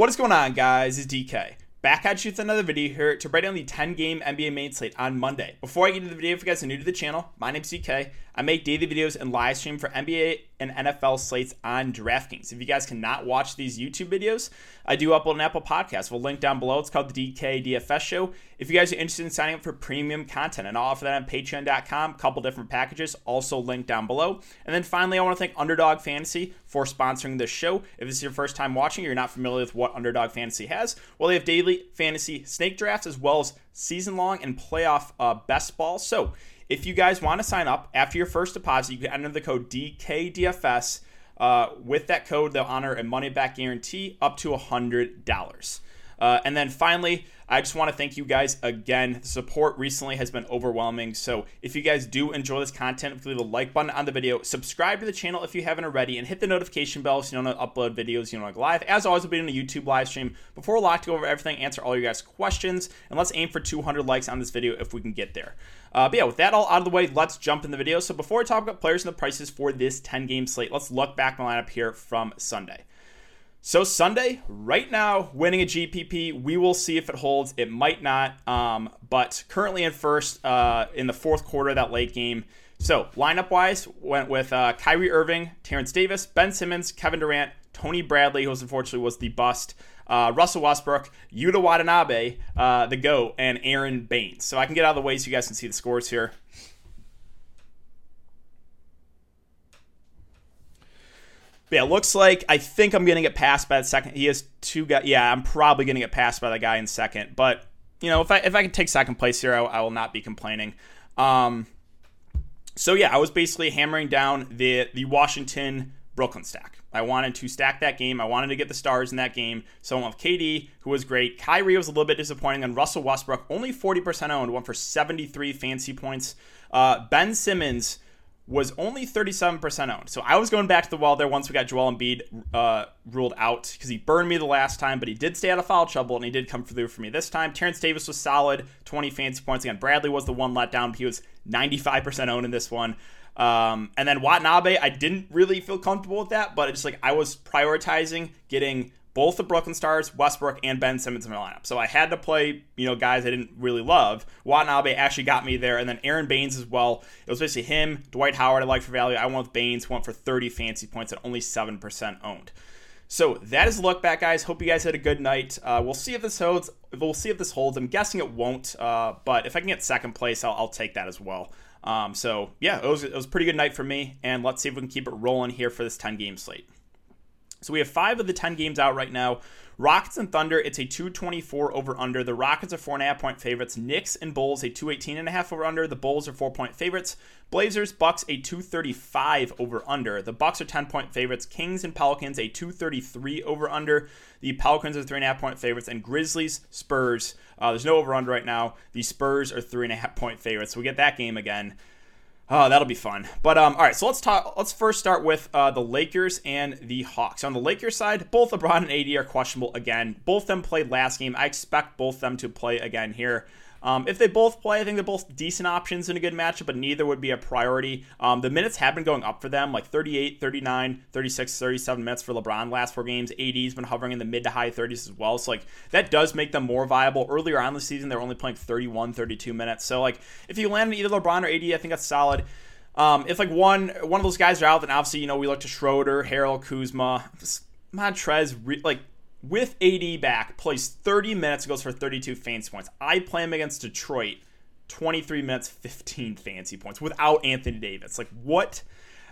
What is going on, guys? It's DK. Back at you with another video here to break down the 10 game NBA main slate on Monday. Before I get into the video, if you guys are new to the channel, my name's DK. I make daily videos and live stream for NBA and NFL slates on DraftKings. If you guys cannot watch these YouTube videos, I do upload an Apple podcast. We'll link down below. It's called the DK DFS Show. If you guys are interested in signing up for premium content, and I'll offer that on patreon.com, a couple different packages, also linked down below. And then finally, I want to thank Underdog Fantasy for sponsoring this show. If this is your first time watching, you're not familiar with what Underdog Fantasy has, well, they have daily fantasy snake drafts as well as season long and playoff uh, best ball. So if you guys want to sign up after your first deposit, you can enter the code DKDFS. Uh, with that code, they'll honor a money back guarantee up to $100. Uh, and then finally, I just want to thank you guys again. The support recently has been overwhelming. So if you guys do enjoy this content, leave a like button on the video, subscribe to the channel if you haven't already, and hit the notification bell so you don't upload videos you know like live. As always, we'll be doing a YouTube live stream before we're locked to go over everything, answer all your guys' questions, and let's aim for 200 likes on this video if we can get there. Uh, but yeah, with that all out of the way, let's jump in the video. So before I talk about players and the prices for this 10 game slate, let's look back my lineup here from Sunday. So Sunday, right now, winning a GPP. We will see if it holds. It might not. Um, but currently in first uh, in the fourth quarter of that late game. So lineup wise, went with uh, Kyrie Irving, Terrence Davis, Ben Simmons, Kevin Durant, Tony Bradley, who was unfortunately was the bust. Uh, Russell Westbrook, Yuta Watanabe, uh, the GOAT, and Aron Baynes. So I can get out of the way so you guys can see the scores here. Yeah, looks like I think I'm gonna get passed by the second. He has two guys. Yeah, I'm probably gonna get passed by the guy in second. But you know, if I if I can take second place here, I, I will not be complaining. Um, so yeah, I was basically hammering down the the Washington Brooklyn stack. I wanted to stack that game. I wanted to get the stars in that game. So I went with KD, who was great. Kyrie was a little bit disappointing, and Russell Westbrook only 40% owned, went for 73 fancy points. Uh, ben Simmons was only 37% owned. So I was going back to the well there once we got Joel Embiid uh, ruled out because he burned me the last time, but he did stay out of foul trouble and he did come through for me this time. Terrence Davis was solid, 20 fancy points again. Bradley was the one let down, but he was 95% owned in this one. Um, and then Watanabe, I didn't really feel comfortable with that, but it's just like I was prioritizing getting both the Brooklyn Stars, Westbrook, and Ben Simmons in my lineup. So I had to play, you know, guys I didn't really love. Watanabe actually got me there, and then Aron Baynes as well. It was basically him, Dwight Howard. I like for value. I went with Baynes, went for 30 fancy points at only seven percent owned. So that is a look back, guys. Hope you guys had a good night. Uh, we'll see if this holds. We'll see if this holds. I'm guessing it won't, uh, but if I can get second place, I'll, I'll take that as well. Um, so yeah, it was, it was a pretty good night for me, and let's see if we can keep it rolling here for this 10 game slate. So we have five of the 10 games out right now. Rockets and Thunder, it's a 224 over under. The Rockets are four and a half point favorites. Knicks and Bulls, a 218 and a half over under. The Bulls are four point favorites. Blazers, Bucks, a 235 over under. The Bucks are 10 point favorites. Kings and Pelicans, a 233 over under. The Pelicans are three and a half point favorites. And Grizzlies, Spurs, uh, there's no over under right now. The Spurs are three and a half point favorites. So we get that game again. Oh, that'll be fun. But um, all right, so let's talk. Let's first start with uh, the Lakers and the Hawks. On the Lakers side, both LeBron and AD are questionable again. Both them played last game. I expect both them to play again here. Um, if they both play, I think they're both decent options in a good matchup, but neither would be a priority. Um, the minutes have been going up for them, like 38, 39, 36, 37 minutes for LeBron last four games. AD's been hovering in the mid to high 30s as well. So, like, that does make them more viable. Earlier on the season, they're only playing 31, 32 minutes. So, like, if you land either LeBron or AD, I think that's solid. Um, if like one one of those guys are out, then obviously you know we look to Schroeder, Harrell, Kuzma, Montrez. Re- like with AD back, plays 30 minutes, goes for 32 fancy points. I play him against Detroit, 23 minutes, 15 fancy points without Anthony Davis. Like what?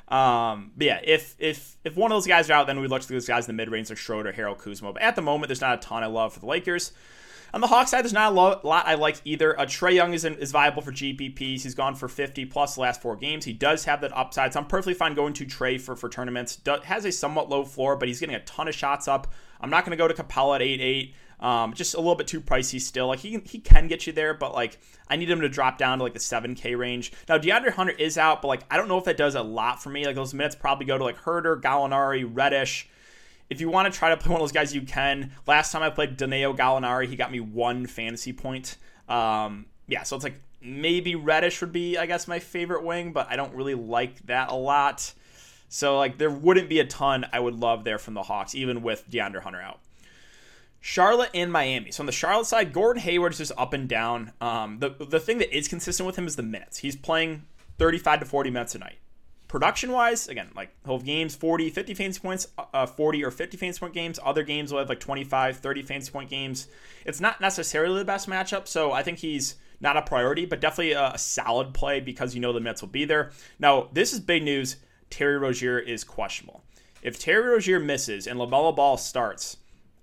Um, but yeah, if if if one of those guys are out, then we look to those guys in the mid range like Schroeder, Harrell Kuzma. But at the moment, there's not a ton of love for the Lakers. On the Hawks side, there's not a lot I like either. Uh, Trae Young is, is viable for GPPs. He's gone for 50 plus the last four games. He does have that upside, so I'm perfectly fine going to Trae for, for tournaments. Does, has a somewhat low floor, but he's getting a ton of shots up. I'm not going to go to Capela at 8 8. Um, just a little bit too pricey still. Like he he can get you there, but like I need him to drop down to like the 7K range. Now DeAndre Hunter is out, but like I don't know if that does a lot for me. Like those minutes probably go to like Huerter, Gallinari, Reddish. If you want to try to play one of those guys, you can. Last time I played Danilo Gallinari, he got me one fantasy point. Um, yeah, so it's like maybe Reddish would be, I guess, my favorite wing, but I don't really like that a lot. So like there wouldn't be a ton I would love there from the Hawks, even with DeAndre Hunter out. Charlotte and Miami. So on the Charlotte side, Gordon Hayward is just up and down. Um, the the thing that is consistent with him is the minutes. He's playing 35 to 40 minutes a night. Production wise, again, like whole games 40, 50 fantasy points, uh, 40 or 50 fantasy point games. Other games will have like 25, 30 fantasy point games. It's not necessarily the best matchup, so I think he's not a priority, but definitely a, a solid play because you know the minutes will be there. Now, this is big news. Terry Rozier is questionable. If Terry Rozier misses and LaMelo Ball starts,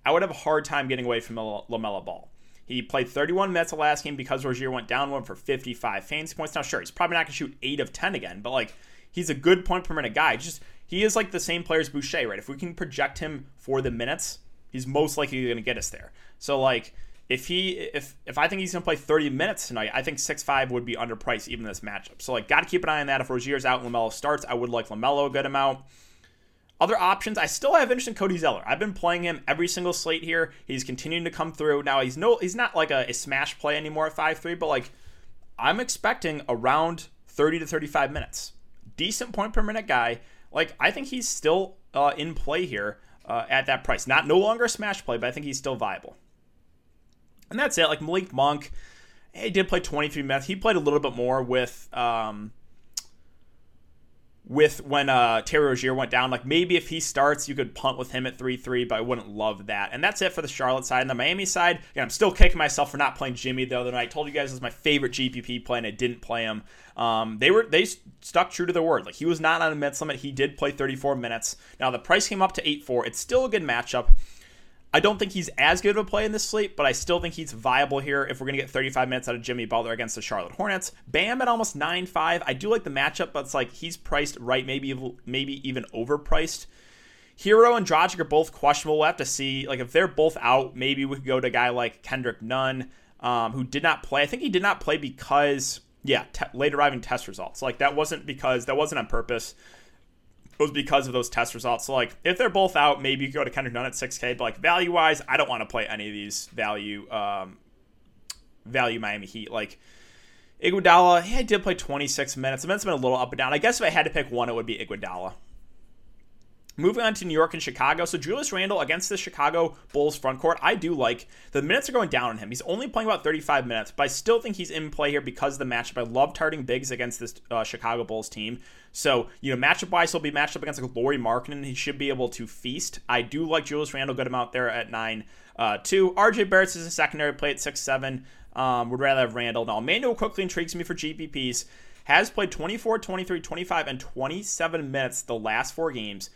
I would have a hard time getting away from LaMelo Ball. He played 31 minutes the last game because Rozier went down one for 55 fantasy points. Now, sure, he's probably not going to shoot 8 of 10 again, but like he's a good point per minute guy. Just he is like the same player as Boucher, right? If we can project him for the minutes, he's most likely going to get us there. So like if he if if I think he's going to play 30 minutes tonight, I think six five would be underpriced even this matchup. So like got to keep an eye on that. If Rozier's out and Lamelo starts, I would like Lamelo a good amount. Other options, I still have interest in Cody Zeller. I've been playing him every single slate here. He's continuing to come through. Now he's no he's not like a, a smash play anymore at five three, but like I'm expecting around 30 to 35 minutes decent point per minute guy. Like I think he's still uh, in play here uh, at that price. Not no longer a smash play, but I think he's still viable. And that's it. Like Malik Monk, he did play 23 minutes. He played a little bit more with um, with when uh, Terry Rozier went down. Like maybe if he starts, you could punt with him at 3 3, but I wouldn't love that. And that's it for the Charlotte side. And the Miami side, again, I'm still kicking myself for not playing Jimmy the other night. I told you guys it was my favorite GPP play, and I didn't play him. Um, they were they stuck true to their word. Like he was not on a minutes limit. He did play 34 minutes. Now the price came up to 8 4. It's still a good matchup. I don't think he's as good of a play in this slate, but I still think he's viable here if we're going to get 35 minutes out of Jimmy Butler against the Charlotte Hornets. Bam at almost 9 5. I do like the matchup, but it's like he's priced right, maybe maybe even overpriced. Herro and Dragic are both questionable. We'll have to see. Like if they're both out, maybe we could go to a guy like Kendrick Nunn, um, who did not play. I think he did not play because yeah, te- late arriving test results. Like that wasn't because that wasn't on purpose was because of those test results. So like if they're both out, maybe you go to Kendrick Nunn at 6K. But like value wise, I don't want to play any of these value um, value Miami Heat. Like Iguodala, yeah, I did play 26 minutes. The minutes been a little up and down. I guess if I had to pick one, it would be Iguodala. Moving on to New York and Chicago. So Julius Randle against the Chicago Bulls front court, I do like. The minutes are going down on him. He's only playing about 35 minutes, but I still think he's in play here because of the matchup. I love targeting bigs against this uh, Chicago Bulls team. So, you know, matchup wise, he'll be matched up against like Lauri Markkanen. He should be able to feast. I do like Julius Randle, good amount there at 9 uh, 2. RJ Barrett's is a secondary play at 6 7. Um, would rather have Randle. Now, Immanuel Quickley intrigues me for GPPs. Has played 24, 23, 25, and 27 minutes the last four games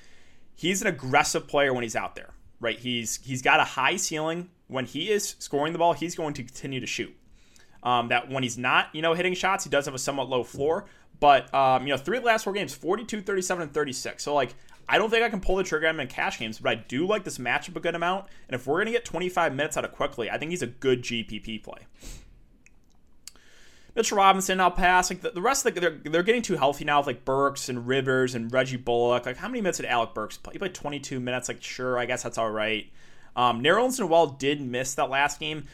he's an aggressive player when he's out there, right? He's he's got a high ceiling. When he is scoring the ball, he's going to continue to shoot. Um, that when he's not, you know, hitting shots, he does have a somewhat low floor. But um, you know, three of the last four games, 42, 37, and 36. So like I don't think I can pull the trigger on him in cash games, but I do like this matchup a good amount. And if we're gonna get 25 minutes out of Quickley, I think he's a good GPP play. Mitchell Robinson, I'll pass. Like the, the rest of the, they're they're getting too healthy now with like Burks and Rivers and Reggie Bullock. Like how many minutes did Alec Burks play? He played 22 minutes. Like sure, I guess that's all right. Um, Nerlens Noel did miss that last game.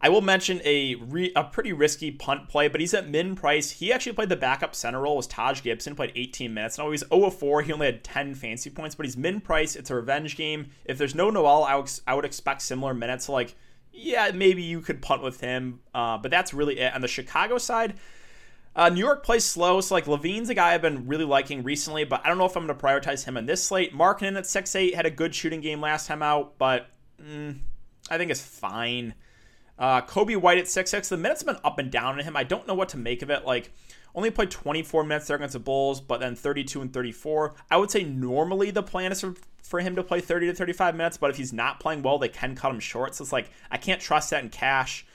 I will mention a re, a pretty risky punt play, but he's at min price. He actually played the backup center role. Was Taj Gibson played 18 minutes? Now he's 0 4. He only had 10 fancy points, but he's min price. It's a revenge game. If there's no Noel, I would, I would expect similar minutes. So like yeah, maybe you could punt with him, uh, but that's really it. On the Chicago side, uh, New York plays slow, so like LaVine's a guy I've been really liking recently, but I don't know if I'm going to prioritize him in this slate. Markkanen at six eight had a good shooting game last time out, but mm, I think it's fine. Uh, Coby White at six six. The minutes have been up and down on him. I don't know what to make of it. Like, only played 24 minutes there against the Bulls, but then 32 and 34. I would say normally the plan is for for him to play 30 to 35 minutes, but if he's not playing well, they can cut him short. So it's like, I can't trust that in cash.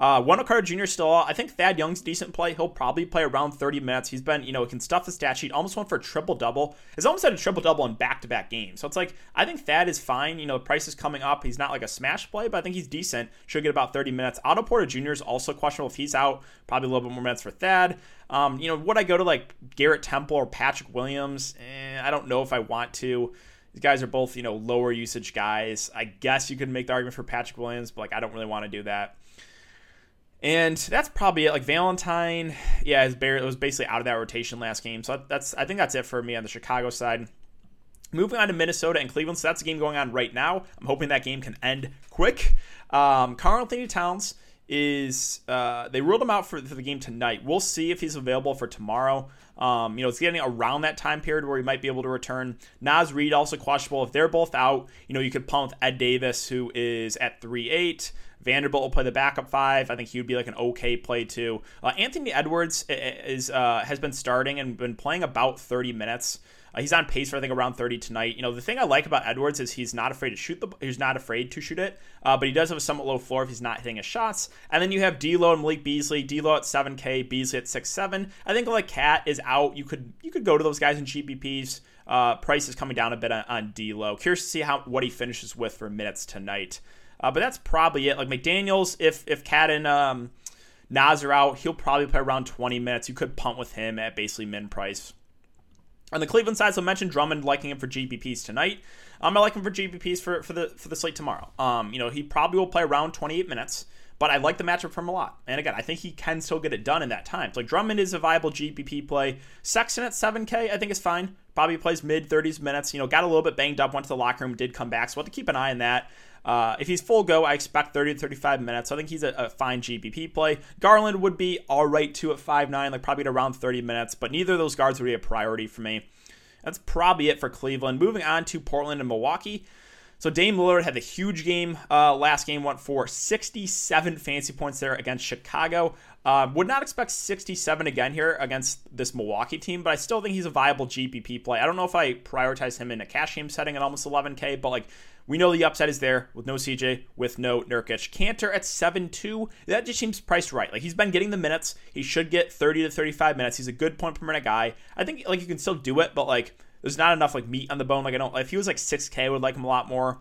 Uh, Wendell Carter Jr. still I think Thad Young's decent play. He'll probably play around 30 minutes. He's been, you know, he can stuff the stat sheet. Almost went for a triple double. He's almost had a triple double in back to back games. So it's like, I think Thad is fine. You know, the price is coming up. He's not like a smash play, but I think he's decent. Should get about 30 minutes. Otto Porter Jr. is also questionable if he's out. Probably a little bit more minutes for Thad. Um, you know, would I go to like Garrett Temple or Patrick Williams? Eh, I don't know if I want to. These guys are both, you know, lower usage guys. I guess you could make the argument for Patrick Williams, but like I don't really want to do that. And that's probably it. Like Valentine, yeah, it was basically out of that rotation last game. So that's I think that's it for me on the Chicago side. Moving on to Minnesota and Cleveland. So that's a game going on right now. I'm hoping that game can end quick. Um, Karl-Anthony Towns is uh, they ruled him out for, for, the game tonight. We'll see if he's available for tomorrow. Um, you know, it's getting around that time period where he might be able to return. Naz Reid also questionable. If they're both out, you know, you could punt Ed Davis, who is at three eight. Vanderbilt will play the backup five. I think he would be like an okay play too. Uh, Anthony Edwards is uh, has been starting and been playing about 30 minutes. Uh, he's on pace for I think around 30 tonight. You know, the thing I like about Edwards is he's not afraid to shoot the he's not afraid to shoot it, uh, but he does have a somewhat low floor if he's not hitting his shots. And then you have D'Lo and Malik Beasley. D'Lo at 7K, Beasley at 6-7. I think like KAT is out. You could you could go to those guys in GPPs. Uh, price is coming down a bit on, on D'Lo. Curious to see how what he finishes with for minutes tonight. Uh, but that's probably it. Like McDaniel's, if if KAT and um, Naz are out, he'll probably play around 20 minutes. You could punt with him at basically min price. On the Cleveland side, so mentioned Drummond liking him for GPPs tonight. Um, I like him for GPPs for, for the for the slate tomorrow. Um, you know, he probably will play around 28 minutes, but I like the matchup from a lot. And again, I think he can still get it done in that time. So like Drummond is a viable GPP play. Sexton at 7K, I think is fine. Probably plays mid 30s minutes. You know, got a little bit banged up, went to the locker room, did come back. So we'll have to keep an eye on that. Uh, if he's full go, I expect 30 to 35 minutes. So I think he's a, a, fine GPP play. Garland would be all right too at 5'9, like probably at around 30 minutes, but neither of those guards would be a priority for me. That's probably it for Cleveland. Moving on to Portland and Milwaukee. So Dame Lillard had the huge game uh, last game, went for 67 fancy points there against Chicago. Uh, would not expect 67 again here against this Milwaukee team, but I still think he's a viable GPP play. I don't know if I prioritize him in a cash game setting at almost 11K, but like we know the upside is there with no CJ, with no Nurkic. Kanter at 7-2, that just seems priced right. Like he's been getting the minutes. He should get 30 to 35 minutes. He's a good point per minute guy. I think like you can still do it, but like there's not enough like meat on the bone. Like I don't if he was like 6K, I would like him a lot more.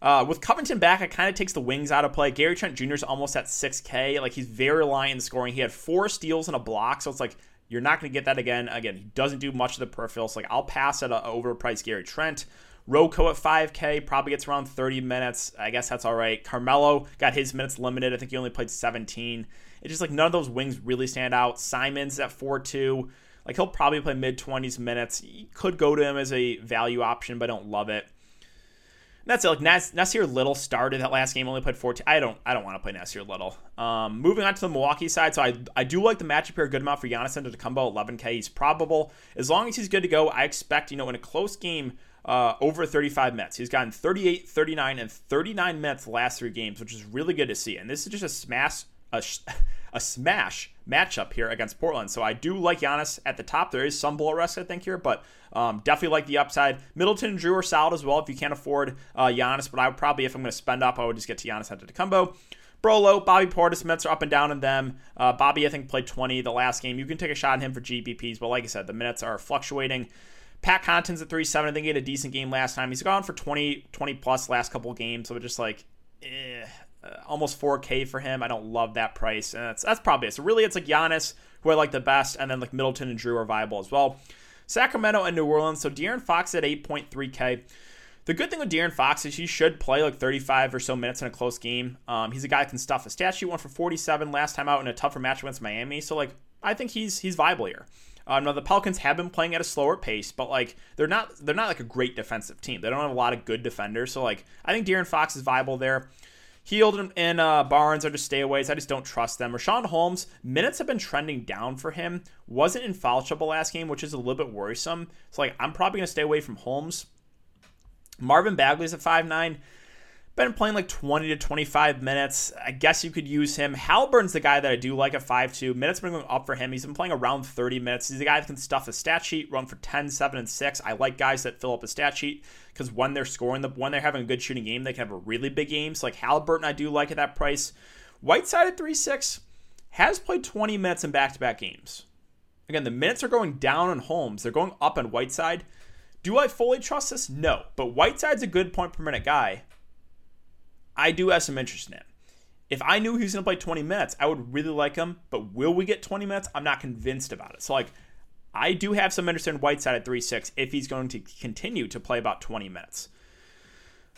Uh, with Covington back, it kind of takes the wings out of play. Gary Trent Jr. is almost at 6K. Like he's very reliant in scoring. He had four steals and a block, so it's like you're not going to get that again. Again, he doesn't do much of the peripheral. So like I'll pass at an overpriced Gary Trent. Rocco at 5K probably gets around 30 minutes. I guess that's all right. Carmelo got his minutes limited. I think he only played 17. It's just like none of those wings really stand out. Simons at 4-2. Like he'll probably play mid 20s minutes. Could go to him as a value option, but I don't love it. that's it. Like Nas- Nassir Little started that last game, only played 14. I don't I don't want to play Nassir Little. Um, moving on to the Milwaukee side, so I I do like the matchup here good amount for Giannis Antetokounmpo, 11K. He's probable as long as he's good to go. I expect you know in a close game uh, over 35 minutes. He's gotten 38, 39, and 39 minutes the last three games, which is really good to see. And this is just a smash, a, a smash matchup here against Portland. So I do like Giannis at the top. There is some blow rest, I think, here, but um, definitely like the upside. Middleton and Jrue are solid as well if you can't afford uh, Giannis, but I would probably, if I'm going to spend up, I would just get to Giannis Antetokounmpo. Brolo, Bobby Portis, minutes are up and down in them. Uh, Bobby, I think, played 20 the last game. You can take a shot at him for GPPs, but like I said, the minutes are fluctuating. Pat Connaughton's at 3-7. I think he had a decent game last time. He's gone for 20, 20 plus last couple games. So just like, eh, uh, almost 4K for him. I don't love that price. And that's, that's probably it. So really, it's like Giannis, who I like the best, and then like Middleton and Jrue are viable as well. Sacramento and New Orleans. So De'Aaron Fox at 8.3K. The good thing with De'Aaron Fox is he should play like 35 or so minutes in a close game. Um, he's a guy that can stuff a stat sheet. One for 47 last time out in a tougher match against Miami. So like I think he's he's viable here. Um, now the Pelicans have been playing at a slower pace, but like they're not they're not like a great defensive team. They don't have a lot of good defenders, so like I think De'Aaron Fox is viable there. Hield and uh, Barnes are just stayaways. I just don't trust them. Richaun Holmes minutes have been trending down for him. Wasn't in foul trouble last game, which is a little bit worrisome. So like I'm probably gonna stay away from Holmes. Marvin Bagley's at five nine been playing like 20 to 25 minutes. I guess you could use him. Haliburton's the guy that I do like at 5-2. Minutes been going up for him. He's been playing around 30 minutes. He's the guy that can stuff a stat sheet, run for 10, 7, and 6. I like guys that fill up a stat sheet because when they're scoring, the when they're having a good shooting game, they can have a really big game. So like Haliburton, I do like at that price. Whiteside at 3-6 has played 20 minutes in back-to-back games. Again, the minutes are going down on Holmes. They're going up on Whiteside. Do I fully trust this? No. But Whiteside's a good point per minute guy. I do have some interest in him. If I knew he was going to play 20 minutes, I would really like him. But will we get 20 minutes? I'm not convinced about it. So, like, I do have some interest in Whiteside at 3 6 if he's going to continue to play about 20 minutes.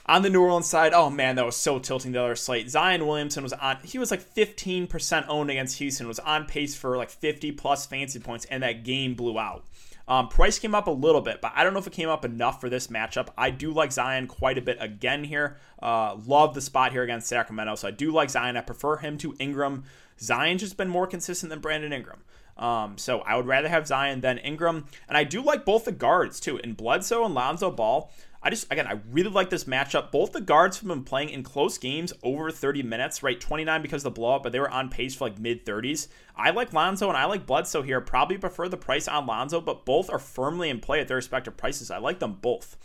On the New Orleans side, oh man, that was so tilting the other slate. Zion Williamson was on, he was like 15% owned against Houston, was on pace for like 50 plus fancy points, and that game blew out. Um, price came up a little bit, but I don't know if it came up enough for this matchup. I do like Zion quite a bit again here. Uh, love the spot here against Sacramento, so I do like Zion. I prefer him to Ingram. Zion's just been more consistent than Brandon Ingram. Um, so I would rather have Zion than Ingram. And I do like both the guards too. In Bledsoe and Lonzo Ball, I just again I really like this matchup. Both the guards have been playing in close games over 30 minutes, right? 29 because of the blowout, but they were on pace for like mid 30s. I like Lonzo and I like Bledsoe here. Probably prefer the price on Lonzo, but both are firmly in play at their respective prices. I like them both.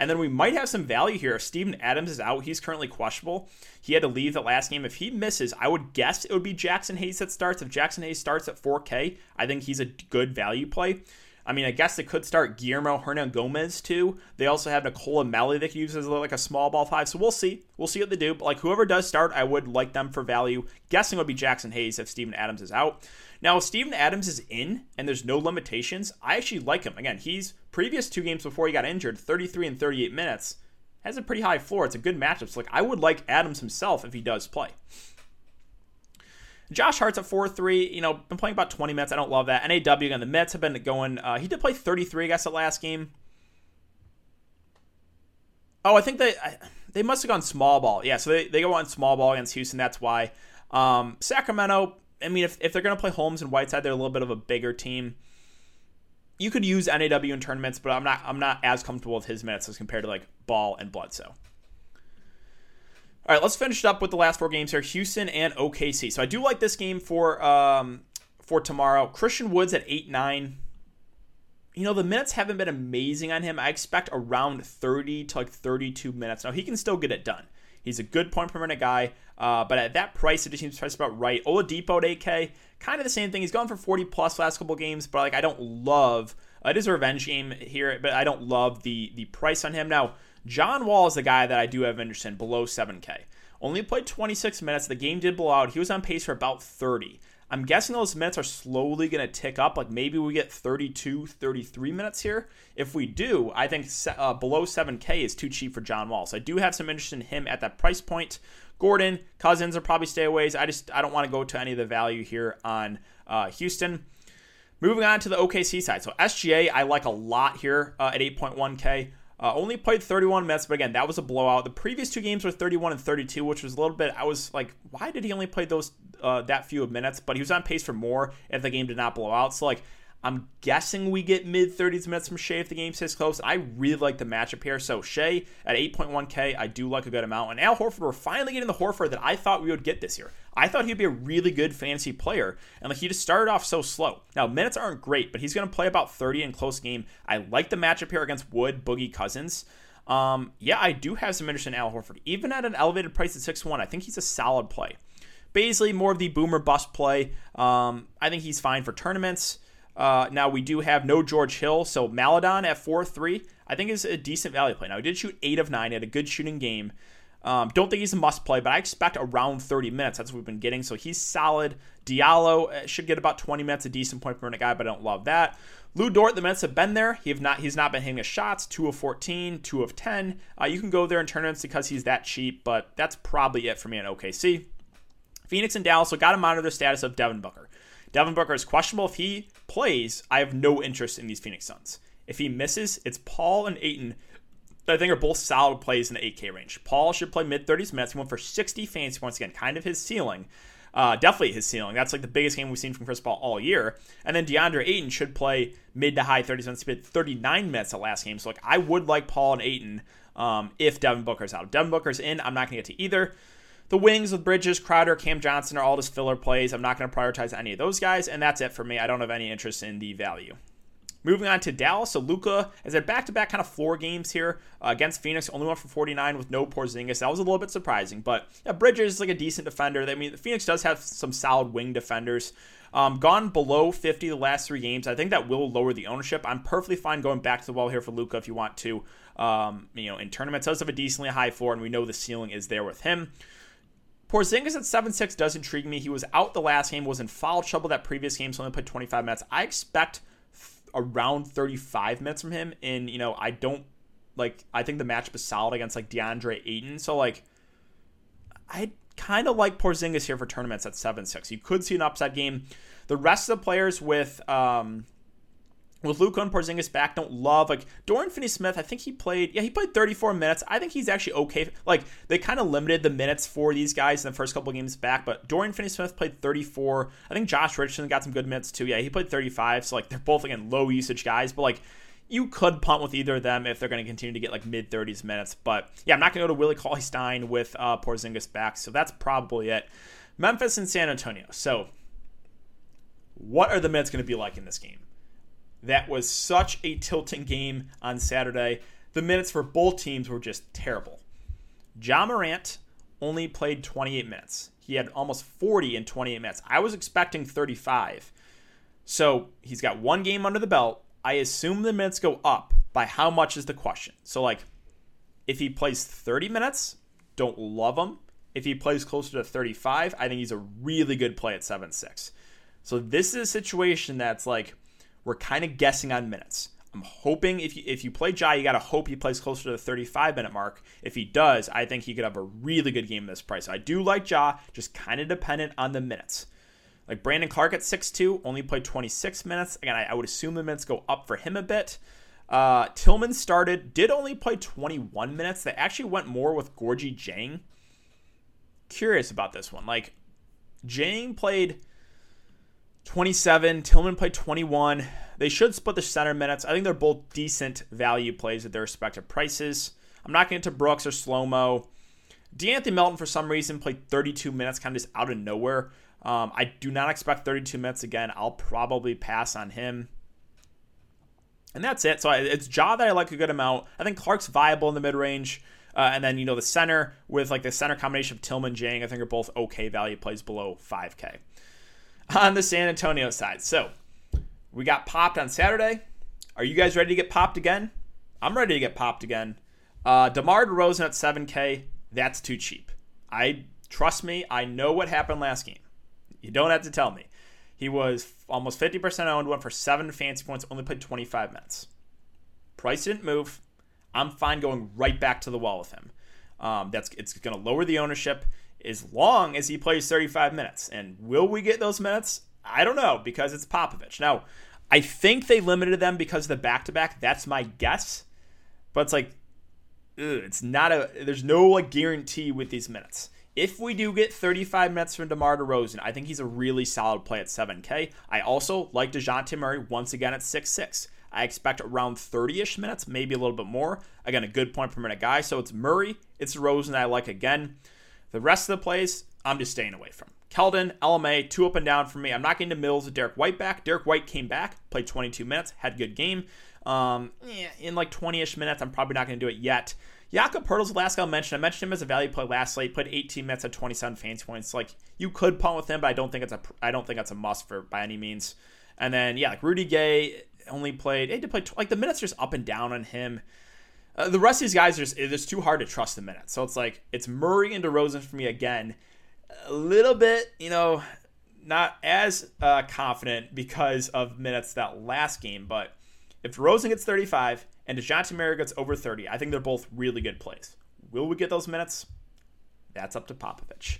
And then we might have some value here. If Steven Adams is out, he's currently questionable. He had to leave the last game. If he misses, I would guess it would be Jaxson Hayes that starts. If Jaxson Hayes starts at 4K, I think he's a good value play. I mean, I guess they could start Guillermo Hernangómez too. They also have Nicolò Melli they could use as like a small ball five. So we'll see. We'll see what they do. But like whoever does start, I would like them for value. Guessing would be Jaxson Hayes if Steven Adams is out. Now, if Steven Adams is in and there's no limitations, I actually like him. Again, he's previous two games before he got injured, 33 and 38 minutes, has a pretty high floor. It's a good matchup. So like I would like Adams himself if he does play. Josh Hart's at 4 3. You know, been playing about 20 minutes. I don't love that. NAW again, the Mets have been going. Uh, he did play 33, I guess, at last game. Oh, I think they they must have gone small ball. Yeah, so they, they go on small ball against Houston. That's why. Um, Sacramento, I mean, if, if they're going to play Holmes and Whiteside, they're a little bit of a bigger team. You could use NAW in tournaments, but I'm not I'm not as comfortable with his minutes as compared to like Ball and Bledsoe. All right, let's finish it up with the last four games here: Houston and OKC. So I do like this game for um, for tomorrow. Christian Woods at eight nine. You know the minutes haven't been amazing on him. I expect around thirty to like thirty two minutes. Now he can still get it done. He's a good point per minute guy, uh, but at that price, it just seems priced about right. Oladipo at 8K, kind of the same thing. He's gone for 40 plus last couple games, but like I don't love. Uh, it is a revenge game here, but I don't love the the price on him. Now John Wall is the guy that I do have interest in below 7K. Only played 26 minutes. The game did blow out. He was on pace for about 30. I'm guessing those minutes are slowly going to tick up. Like maybe we get 32, 33 minutes here. If we do, I think uh, below 7K is too cheap for John Wall. So I do have some interest in him at that price point. Gordon, Cousins are probably stayaways. I just I don't want to go to any of the value here on uh, Houston. Moving on to the OKC side. So SGA, I like a lot here uh, at 8.1K. Uh, only played 31 minutes, but again, that was a blowout. The previous two games were 31 and 32, which was a little bit. I was like, why did he only play those uh, that few of minutes? But he was on pace for more if the game did not blow out. So like, I'm guessing we get mid 30s minutes from Shai if the game stays close. I really like the matchup here. So Shai at 8.1K, I do like a good amount. And Al Horford, we're finally getting the Horford that I thought we would get this year. I thought he'd be a really good fantasy player, and like he just started off so slow. Now minutes aren't great, but he's going to play about 30 in close game. I like the matchup here against Wood, Boogie, Cousins. Um, yeah, I do have some interest in Al Horford, even at an elevated price at 6-1. I think he's a solid play. Bazley, more of the boomer bust play. Um, I think he's fine for tournaments. Uh, now we do have no George Hill, so Maledon at 4-3, I think is a decent value play. Now he did shoot eight of nine, had a good shooting game. Um, don't think he's a must play, but I expect around 30 minutes. That's what we've been getting. So he's solid. Diallo uh, should get about 20 minutes, a decent point per minute guy, but I don't love that. Lu Dort, the minutes have been there. He have not, he's not been hitting his shots. Two of 14, two of 10. Uh, you can go there in tournaments because he's that cheap, but that's probably it for me in OKC. Phoenix and Dallas, so got to monitor the status of Devin Booker. Devin Booker is questionable. If he plays, I have no interest in these Phoenix Suns. If he misses, it's Paul and Ayton I think are both solid plays in the 8K range. Paul should play mid 30s minutes. He went for 60 fantasy points again, kind of his ceiling. Uh, definitely his ceiling. That's like the biggest game we've seen from Chris Paul all year. And then DeAndre Ayton should play mid to high 30s minutes. He played 39 minutes the last game. So like I would like Paul and Ayton um, if Devin Booker's out. If Devin Booker's in, I'm not going to get to either. The wings with Bridges, Crowder, Cam Johnson are all just filler plays. I'm not going to prioritize any of those guys, and that's it for me. I don't have any interest in the value. Moving on to Dallas, so Luka has had back-to-back kind of floor games here uh, against Phoenix. Only went for 49 with no Porzingis. That was a little bit surprising, but yeah, Bridges is like a decent defender. I mean, Phoenix does have some solid wing defenders. Um, gone below 50 the last three games. I think that will lower the ownership. I'm perfectly fine going back to the well here for Luka if you want to. Um, you know, in tournaments, does have a decently high floor, and we know the ceiling is there with him. Porzingis at 7-6 does intrigue me. He was out the last game, was in foul trouble that previous game, so only played 25 minutes. I expect around 35 minutes from him. And, you know, I don't like, I think the matchup is solid against like DeAndre Ayton. So, like, I kind of like Porzingis here for tournaments at 7 6. You could see an upside game. The rest of the players with, um, with Luka and Porzingis back, don't love like Dorian Finney-Smith. I think he played, yeah, he played 34 minutes. I think he's actually okay. Like they kind of limited the minutes for these guys in the first couple games back, but Dorian Finney-Smith played 34. I think Josh Richardson got some good minutes too. Yeah, he played 35. So like they're both again low usage guys, but like you could punt with either of them if they're going to continue to get like mid 30s minutes. But yeah, I'm not going to go to Willie Cauley Stein with uh, Porzingis back, so that's probably it. Memphis and San Antonio. So what are the minutes going to be like in this game? That was such a tilting game on Saturday. The minutes for both teams were just terrible. Ja Morant only played 28 minutes. He had almost 40 in 28 minutes. I was expecting 35. So he's got one game under the belt. I assume the minutes go up. By how much is the question? So, like, if he plays 30 minutes, don't love him. If he plays closer to 35, I think he's a really good play at 7 6. So, this is a situation that's like, we're kind of guessing on minutes. I'm hoping if you if you play Ja, you got to hope he plays closer to the 35 minute mark. If he does, I think he could have a really good game this price. I do like Ja, just kind of dependent on the minutes. Like Brandon Clarke at 6'2, only played 26 minutes. Again, I, I would assume the minutes go up for him a bit. Uh, Tillman started, did only play 21 minutes. They actually went more with Gorgui Dieng. Curious about this one. Like, Jang played 27. Tillman played 21. They should split the center minutes. I think they're both decent value plays at their respective prices. I'm not getting to Brooks or slow mo. De'Anthony Melton, for some reason, played 32 minutes, kind of just out of nowhere. Um, I do not expect 32 minutes again. I'll probably pass on him. And that's it. So it's Ja that I like a good amount. I think Clark's viable in the mid range. Uh, and then, you know, the center with like the center combination of Tillman, Dieng, I think are both okay value plays below 5K on the San Antonio side. So we got popped on Saturday. Are you guys ready to get popped again? I'm ready to get popped again. Uh, DeMar DeRozan at 7K, that's too cheap. I trust me, I know what happened last game. You don't have to tell me. He was almost 50% owned, went for seven fancy points, only played 25 minutes. Price didn't move. I'm fine going right back to the wall with him. Um, that's it's going to lower the ownership as long as he plays 35 minutes. And will we get those minutes? I don't know because it's Popovich. Now, I think they limited them because of the back to back. That's my guess. But it's like, ugh, it's not a, there's no like guarantee with these minutes. If we do get 35 minutes from DeMar DeRozan, I think he's a really solid play at 7K. I also like DeJounte Murray once again at 6'6. I expect around 30 ish minutes, maybe a little bit more. Again, a good point per minute guy. So it's Murray, it's DeRozan I like again. The rest of the plays, I'm just staying away from. Keldon, LMA, two up and down for me. I'm not getting to Mills Derrick White back. Derrick White came back, played 22 minutes, had a good game. Um, in like 20 ish minutes, I'm probably not going to do it yet. Jakob Poeltl's the last guy I mentioned. I mentioned him as a value play last slate. Played 18 minutes at 27 fantasy points. Like you could punt with him, but I don't think it's a I don't think that's a must for by any means. And then yeah, like Rudy Gay only played. He to play like the minutes just up and down on him. Uh, the rest of these guys are just, too hard to trust the minutes. So it's like it's Murray and DeRozan for me again. A little bit, you know, not as uh, confident because of minutes that last game. But if DeRozan gets 35 and Dejounte Murray gets over 30, I think they're both really good plays. Will we get those minutes? That's up to Popovich.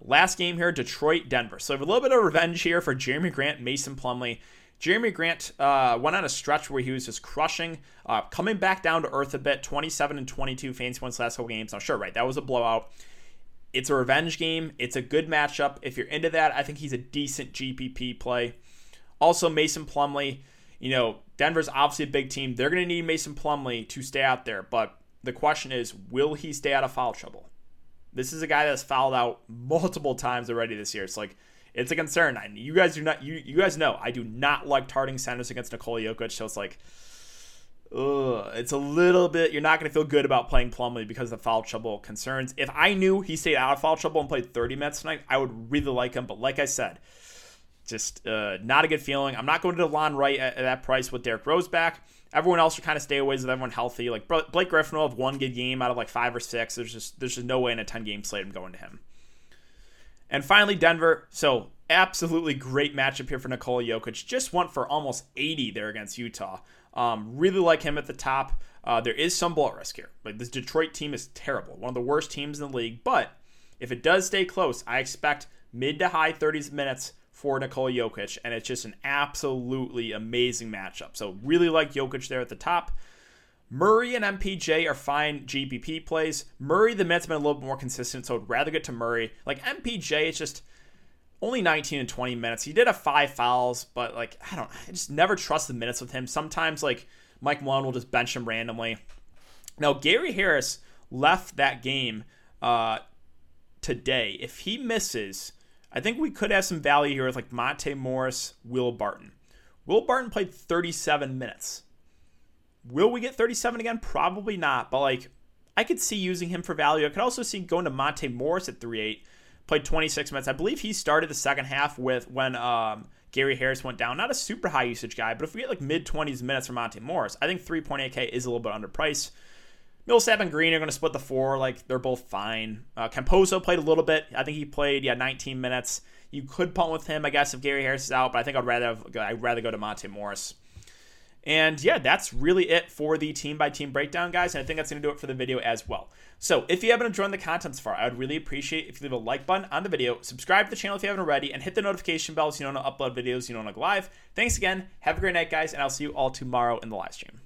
Last game here, Detroit, Denver. So a little bit of revenge here for Jerami Grant, Mason Plumlee. Jerami Grant uh, went on a stretch where he was just crushing, uh, coming back down to earth a bit. 27 and 22 fantasy points last couple games. Now, sure, right, that was a blowout. It's a revenge game. It's a good matchup. If you're into that, I think he's a decent GPP play. Also, Mason Plumlee. You know, Denver's obviously a big team. They're going to need Mason Plumlee to stay out there. But the question is, will he stay out of foul trouble? This is a guy that's fouled out multiple times already this year. It's like it's a concern. I, you guys do not. You you guys know I do not like tarting centers against Nikola Jokic. So it's like, ugh, it's a little bit. You're not going to feel good about playing Plumlee because of the foul trouble concerns. If I knew he stayed out of foul trouble and played 30 minutes tonight, I would really like him. But like I said, just uh, not a good feeling. I'm not going to Delon Wright at, at that price with Derrick Rose back. Everyone else should kind of stay away with everyone healthy. Like Blake Griffin will have one good game out of like five or six. There's just there's just no way in a 10 game slate I'm going to him. And finally, Denver. So, absolutely great matchup here for Nikola Jokic. Just went for almost 80 there against Utah. Um, really like him at the top. Uh, there is some blow risk here. Like this Detroit team is terrible, one of the worst teams in the league. But if it does stay close, I expect mid to high 30s minutes for Nikola Jokic, and it's just an absolutely amazing matchup. So really like Jokic there at the top. Murray and MPJ are fine GPP plays. Murray, the minutes have been a little bit more consistent, so I'd rather get to Murray. Like MPJ, it's just only 19 and 20 minutes. He did have five fouls, but like I don't, I just never trust the minutes with him. Sometimes like Mike Malone will just bench him randomly. Now Gary Harris left that game uh, today. If he misses, I think we could have some value here with like Monte Morris, Will Barton. Will Barton played 37 minutes. Will we get 37 again? Probably not, but like I could see using him for value. I could also see going to Monte Morris at 3-8, played 26 minutes. I believe he started the second half with when um, Gary Harris went down. Not a super high usage guy, but if we get like mid 20s minutes from Monte Morris, I think 3.8K is a little bit underpriced. Millsap and Green are going to split the four. Like they're both fine. Uh, Campazzo played a little bit. I think he played yeah 19 minutes. You could punt with him, I guess, if Gary Harris is out. But I think I'd rather have, I'd rather go to Monte Morris. And yeah, that's really it for the team by team breakdown, guys. And I think that's going to do it for the video as well. So if you haven't enjoyed the content so far, I would really appreciate if you leave a like button on the video, subscribe to the channel if you haven't already, and hit the notification bell so you don't upload videos you don't like live. Thanks again. Have a great night, guys, and I'll see you all tomorrow in the live stream.